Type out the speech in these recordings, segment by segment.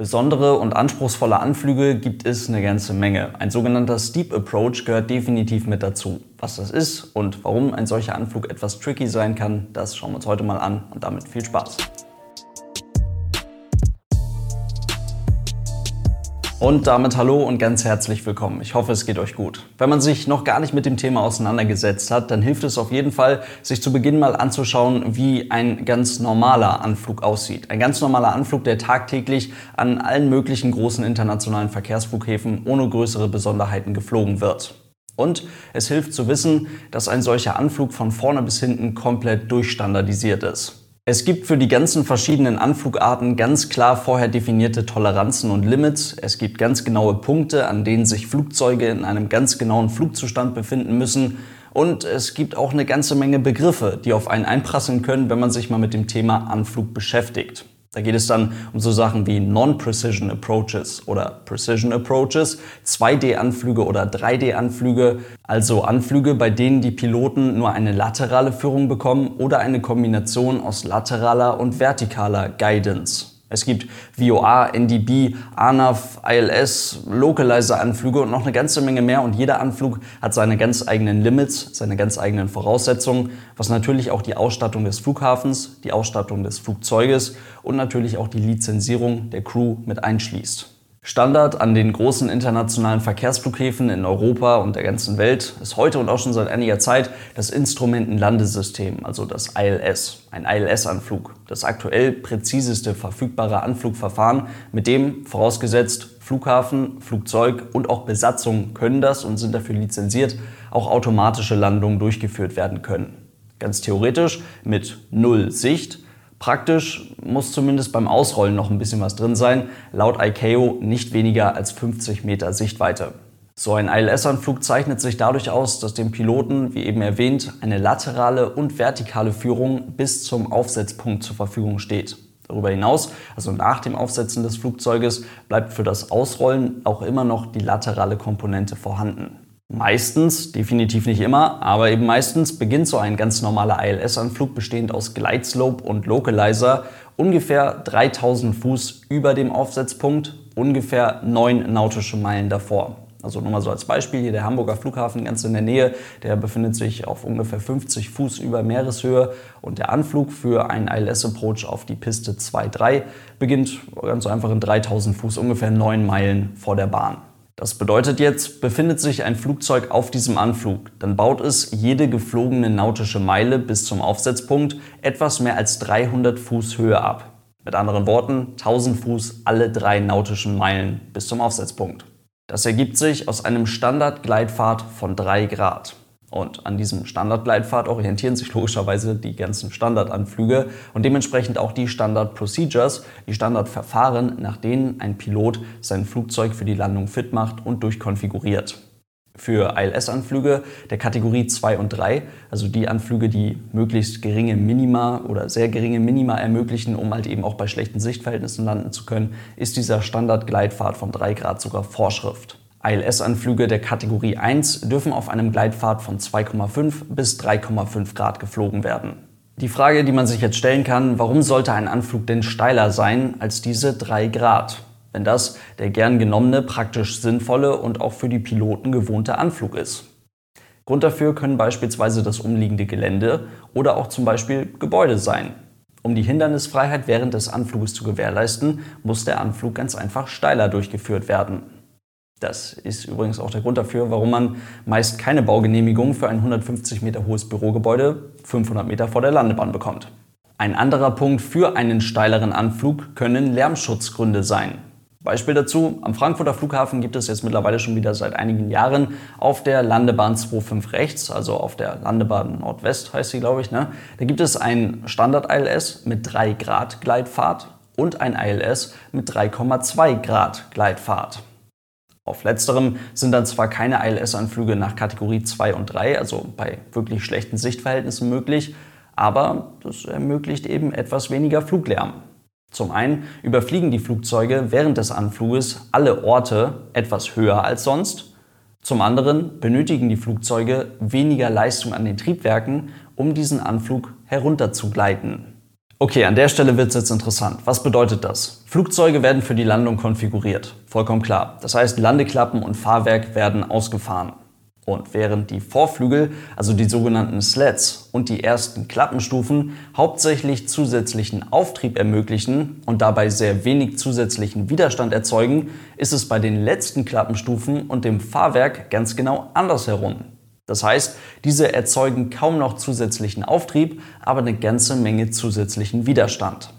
Besondere und anspruchsvolle Anflüge gibt es eine ganze Menge. Ein sogenannter Steep Approach gehört definitiv mit dazu. Was das ist und warum ein solcher Anflug etwas tricky sein kann, das schauen wir uns heute mal an und damit viel Spaß. Und damit hallo und ganz herzlich willkommen. Ich hoffe, es geht euch gut. Wenn man sich noch gar nicht mit dem Thema auseinandergesetzt hat, dann hilft es auf jeden Fall, sich zu Beginn mal anzuschauen, wie ein ganz normaler Anflug aussieht. Ein ganz normaler Anflug, der tagtäglich an allen möglichen großen internationalen Verkehrsflughäfen ohne größere Besonderheiten geflogen wird. Und es hilft zu wissen, dass ein solcher Anflug von vorne bis hinten komplett durchstandardisiert ist. Es gibt für die ganzen verschiedenen Anflugarten ganz klar vorher definierte Toleranzen und Limits. Es gibt ganz genaue Punkte, an denen sich Flugzeuge in einem ganz genauen Flugzustand befinden müssen. Und es gibt auch eine ganze Menge Begriffe, die auf einen einprasseln können, wenn man sich mal mit dem Thema Anflug beschäftigt. Da geht es dann um so Sachen wie Non-Precision Approaches oder Precision Approaches, 2D-Anflüge oder 3D-Anflüge, also Anflüge, bei denen die Piloten nur eine laterale Führung bekommen oder eine Kombination aus lateraler und vertikaler Guidance. Es gibt VOA, NDB, ANAV, ILS, Localizer-Anflüge und noch eine ganze Menge mehr. Und jeder Anflug hat seine ganz eigenen Limits, seine ganz eigenen Voraussetzungen, was natürlich auch die Ausstattung des Flughafens, die Ausstattung des Flugzeuges und natürlich auch die Lizenzierung der Crew mit einschließt. Standard an den großen internationalen Verkehrsflughäfen in Europa und der ganzen Welt ist heute und auch schon seit einiger Zeit das Instrumentenlandesystem, also das ILS, ein ILS-Anflug, das aktuell präziseste verfügbare Anflugverfahren, mit dem, vorausgesetzt Flughafen, Flugzeug und auch Besatzung können das und sind dafür lizenziert, auch automatische Landungen durchgeführt werden können. Ganz theoretisch mit Null Sicht Praktisch muss zumindest beim Ausrollen noch ein bisschen was drin sein, laut ICAO nicht weniger als 50 Meter Sichtweite. So ein ILS-Anflug zeichnet sich dadurch aus, dass dem Piloten, wie eben erwähnt, eine laterale und vertikale Führung bis zum Aufsetzpunkt zur Verfügung steht. Darüber hinaus, also nach dem Aufsetzen des Flugzeuges, bleibt für das Ausrollen auch immer noch die laterale Komponente vorhanden. Meistens, definitiv nicht immer, aber eben meistens beginnt so ein ganz normaler ILS-Anflug bestehend aus Glideslope und Localizer ungefähr 3000 Fuß über dem Aufsetzpunkt, ungefähr 9 nautische Meilen davor. Also nur mal so als Beispiel hier der Hamburger Flughafen ganz in der Nähe, der befindet sich auf ungefähr 50 Fuß über Meereshöhe und der Anflug für einen ILS-Approach auf die Piste 2-3 beginnt ganz einfach in 3000 Fuß, ungefähr 9 Meilen vor der Bahn. Das bedeutet jetzt, befindet sich ein Flugzeug auf diesem Anflug, dann baut es jede geflogene nautische Meile bis zum Aufsetzpunkt etwas mehr als 300 Fuß Höhe ab. Mit anderen Worten, 1000 Fuß alle drei nautischen Meilen bis zum Aufsetzpunkt. Das ergibt sich aus einem Standardgleitfahrt von 3 Grad. Und an diesem Standardgleitpfad orientieren sich logischerweise die ganzen Standardanflüge und dementsprechend auch die Standard-Procedures, die Standardverfahren, nach denen ein Pilot sein Flugzeug für die Landung fit macht und durchkonfiguriert. Für ILS-Anflüge der Kategorie 2 und 3, also die Anflüge, die möglichst geringe Minima oder sehr geringe Minima ermöglichen, um halt eben auch bei schlechten Sichtverhältnissen landen zu können, ist dieser Standardgleitpfad von 3 Grad sogar Vorschrift. ILS-Anflüge der Kategorie 1 dürfen auf einem Gleitpfad von 2,5 bis 3,5 Grad geflogen werden. Die Frage, die man sich jetzt stellen kann, warum sollte ein Anflug denn steiler sein als diese 3 Grad? Wenn das der gern genommene, praktisch sinnvolle und auch für die Piloten gewohnte Anflug ist. Grund dafür können beispielsweise das umliegende Gelände oder auch zum Beispiel Gebäude sein. Um die Hindernisfreiheit während des Anfluges zu gewährleisten, muss der Anflug ganz einfach steiler durchgeführt werden. Das ist übrigens auch der Grund dafür, warum man meist keine Baugenehmigung für ein 150 Meter hohes Bürogebäude 500 Meter vor der Landebahn bekommt. Ein anderer Punkt für einen steileren Anflug können Lärmschutzgründe sein. Beispiel dazu, am Frankfurter Flughafen gibt es jetzt mittlerweile schon wieder seit einigen Jahren auf der Landebahn 25 rechts, also auf der Landebahn Nordwest heißt sie, glaube ich, ne? da gibt es ein Standard-ILS mit 3 Grad Gleitfahrt und ein ILS mit 3,2 Grad Gleitfahrt. Auf letzterem sind dann zwar keine ILS-Anflüge nach Kategorie 2 und 3, also bei wirklich schlechten Sichtverhältnissen möglich, aber das ermöglicht eben etwas weniger Fluglärm. Zum einen überfliegen die Flugzeuge während des Anfluges alle Orte etwas höher als sonst. Zum anderen benötigen die Flugzeuge weniger Leistung an den Triebwerken, um diesen Anflug herunterzugleiten. Okay, an der Stelle wird es jetzt interessant. Was bedeutet das? Flugzeuge werden für die Landung konfiguriert. Vollkommen klar. Das heißt, Landeklappen und Fahrwerk werden ausgefahren. Und während die Vorflügel, also die sogenannten Sleds und die ersten Klappenstufen hauptsächlich zusätzlichen Auftrieb ermöglichen und dabei sehr wenig zusätzlichen Widerstand erzeugen, ist es bei den letzten Klappenstufen und dem Fahrwerk ganz genau andersherum. Das heißt, diese erzeugen kaum noch zusätzlichen Auftrieb, aber eine ganze Menge zusätzlichen Widerstand.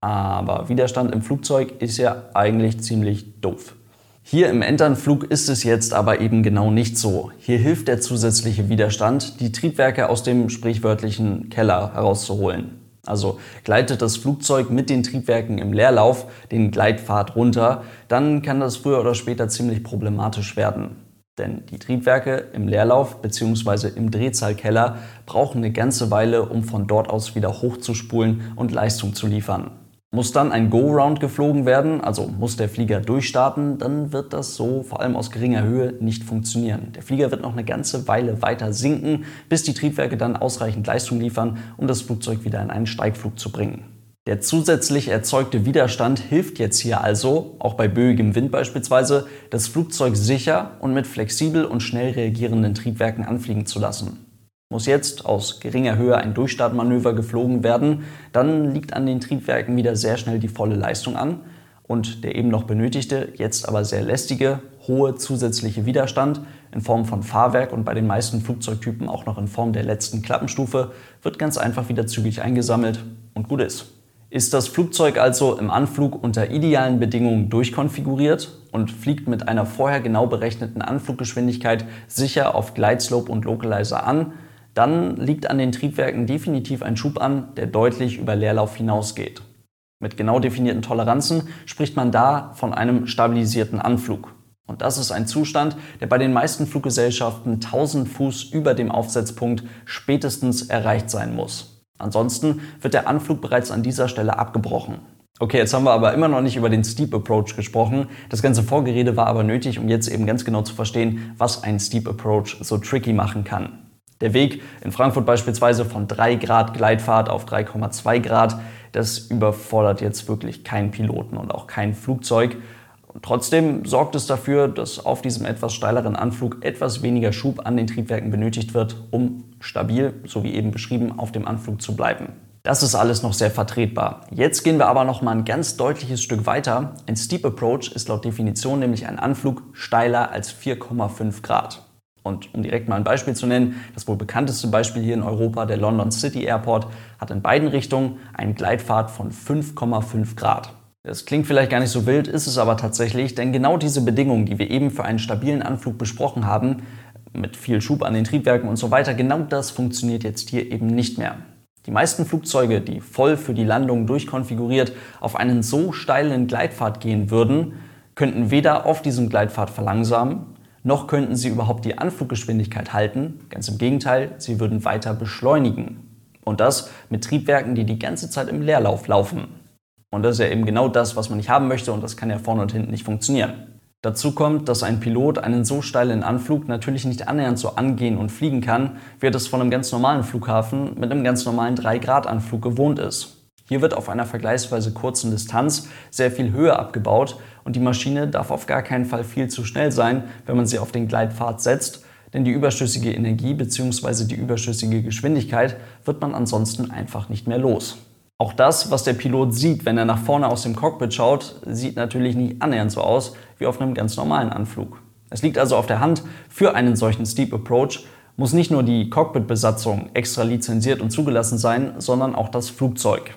Aber Widerstand im Flugzeug ist ja eigentlich ziemlich doof. Hier im Enternflug ist es jetzt aber eben genau nicht so. Hier hilft der zusätzliche Widerstand, die Triebwerke aus dem sprichwörtlichen Keller herauszuholen. Also gleitet das Flugzeug mit den Triebwerken im Leerlauf den Gleitpfad runter, dann kann das früher oder später ziemlich problematisch werden. Denn die Triebwerke im Leerlauf bzw. im Drehzahlkeller brauchen eine ganze Weile, um von dort aus wieder hochzuspulen und Leistung zu liefern. Muss dann ein Go-Round geflogen werden, also muss der Flieger durchstarten, dann wird das so vor allem aus geringer Höhe nicht funktionieren. Der Flieger wird noch eine ganze Weile weiter sinken, bis die Triebwerke dann ausreichend Leistung liefern, um das Flugzeug wieder in einen Steigflug zu bringen. Der zusätzlich erzeugte Widerstand hilft jetzt hier also, auch bei böigem Wind beispielsweise, das Flugzeug sicher und mit flexibel und schnell reagierenden Triebwerken anfliegen zu lassen. Muss jetzt aus geringer Höhe ein Durchstartmanöver geflogen werden, dann liegt an den Triebwerken wieder sehr schnell die volle Leistung an und der eben noch benötigte, jetzt aber sehr lästige, hohe zusätzliche Widerstand in Form von Fahrwerk und bei den meisten Flugzeugtypen auch noch in Form der letzten Klappenstufe wird ganz einfach wieder zügig eingesammelt und gut ist. Ist das Flugzeug also im Anflug unter idealen Bedingungen durchkonfiguriert und fliegt mit einer vorher genau berechneten Anfluggeschwindigkeit sicher auf Glideslope und Localizer an, dann liegt an den Triebwerken definitiv ein Schub an, der deutlich über Leerlauf hinausgeht. Mit genau definierten Toleranzen spricht man da von einem stabilisierten Anflug. Und das ist ein Zustand, der bei den meisten Fluggesellschaften 1000 Fuß über dem Aufsetzpunkt spätestens erreicht sein muss. Ansonsten wird der Anflug bereits an dieser Stelle abgebrochen. Okay, jetzt haben wir aber immer noch nicht über den Steep Approach gesprochen. Das ganze Vorgerede war aber nötig, um jetzt eben ganz genau zu verstehen, was ein Steep Approach so tricky machen kann. Der Weg in Frankfurt beispielsweise von 3 Grad Gleitfahrt auf 3,2 Grad, das überfordert jetzt wirklich keinen Piloten und auch kein Flugzeug. Und trotzdem sorgt es dafür, dass auf diesem etwas steileren Anflug etwas weniger Schub an den Triebwerken benötigt wird, um stabil, so wie eben beschrieben, auf dem Anflug zu bleiben. Das ist alles noch sehr vertretbar. Jetzt gehen wir aber noch mal ein ganz deutliches Stück weiter. Ein Steep Approach ist laut Definition nämlich ein Anflug steiler als 4,5 Grad. Und um direkt mal ein Beispiel zu nennen, das wohl bekannteste Beispiel hier in Europa, der London City Airport, hat in beiden Richtungen einen Gleitpfad von 5,5 Grad. Das klingt vielleicht gar nicht so wild, ist es aber tatsächlich, denn genau diese Bedingungen, die wir eben für einen stabilen Anflug besprochen haben, mit viel Schub an den Triebwerken und so weiter, genau das funktioniert jetzt hier eben nicht mehr. Die meisten Flugzeuge, die voll für die Landung durchkonfiguriert auf einen so steilen Gleitpfad gehen würden, könnten weder auf diesem Gleitpfad verlangsamen, noch könnten sie überhaupt die Anfluggeschwindigkeit halten. Ganz im Gegenteil, sie würden weiter beschleunigen. Und das mit Triebwerken, die die ganze Zeit im Leerlauf laufen. Und das ist ja eben genau das, was man nicht haben möchte und das kann ja vorne und hinten nicht funktionieren. Dazu kommt, dass ein Pilot einen so steilen Anflug natürlich nicht annähernd so angehen und fliegen kann, wie er das von einem ganz normalen Flughafen mit einem ganz normalen 3-Grad-Anflug gewohnt ist. Hier wird auf einer vergleichsweise kurzen Distanz sehr viel Höhe abgebaut und die Maschine darf auf gar keinen Fall viel zu schnell sein, wenn man sie auf den Gleitpfad setzt, denn die überschüssige Energie bzw. die überschüssige Geschwindigkeit wird man ansonsten einfach nicht mehr los. Auch das, was der Pilot sieht, wenn er nach vorne aus dem Cockpit schaut, sieht natürlich nicht annähernd so aus wie auf einem ganz normalen Anflug. Es liegt also auf der Hand, für einen solchen Steep Approach muss nicht nur die Cockpitbesatzung extra lizenziert und zugelassen sein, sondern auch das Flugzeug.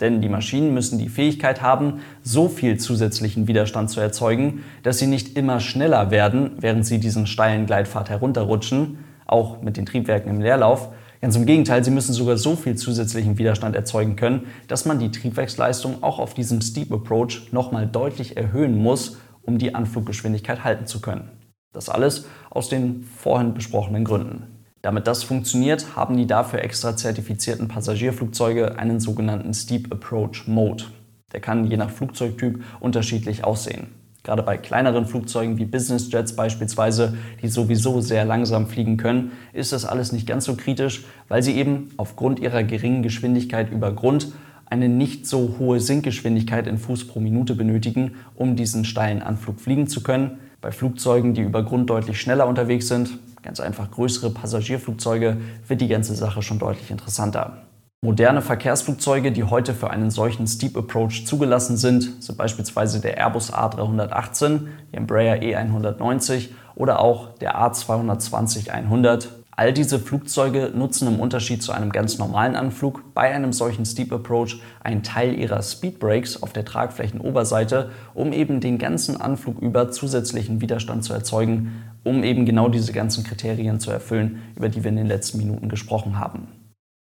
Denn die Maschinen müssen die Fähigkeit haben, so viel zusätzlichen Widerstand zu erzeugen, dass sie nicht immer schneller werden, während sie diesen steilen Gleitpfad herunterrutschen, auch mit den Triebwerken im Leerlauf. Ganz im Gegenteil, sie müssen sogar so viel zusätzlichen Widerstand erzeugen können, dass man die Triebwerksleistung auch auf diesem Steep Approach nochmal deutlich erhöhen muss, um die Anfluggeschwindigkeit halten zu können. Das alles aus den vorhin besprochenen Gründen. Damit das funktioniert, haben die dafür extra zertifizierten Passagierflugzeuge einen sogenannten Steep Approach Mode. Der kann je nach Flugzeugtyp unterschiedlich aussehen. Gerade bei kleineren Flugzeugen wie Business Jets beispielsweise, die sowieso sehr langsam fliegen können, ist das alles nicht ganz so kritisch, weil sie eben aufgrund ihrer geringen Geschwindigkeit über Grund eine nicht so hohe Sinkgeschwindigkeit in Fuß pro Minute benötigen, um diesen steilen Anflug fliegen zu können. Bei Flugzeugen, die über Grund deutlich schneller unterwegs sind, ganz einfach größere Passagierflugzeuge, wird die ganze Sache schon deutlich interessanter. Moderne Verkehrsflugzeuge, die heute für einen solchen Steep Approach zugelassen sind, sind beispielsweise der Airbus A318, der Embraer E190 oder auch der A220-100. All diese Flugzeuge nutzen im Unterschied zu einem ganz normalen Anflug bei einem solchen Steep Approach einen Teil ihrer Speedbrakes auf der Tragflächenoberseite, um eben den ganzen Anflug über zusätzlichen Widerstand zu erzeugen, um eben genau diese ganzen Kriterien zu erfüllen, über die wir in den letzten Minuten gesprochen haben.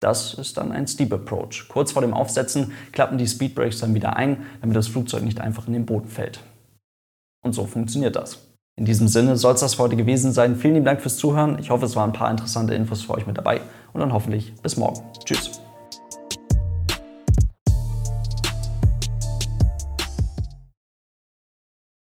Das ist dann ein Steep Approach. Kurz vor dem Aufsetzen klappen die Speedbrakes dann wieder ein, damit das Flugzeug nicht einfach in den Boden fällt. Und so funktioniert das. In diesem Sinne soll es das für heute gewesen sein. Vielen lieben Dank fürs Zuhören. Ich hoffe, es waren ein paar interessante Infos für euch mit dabei und dann hoffentlich bis morgen. Tschüss.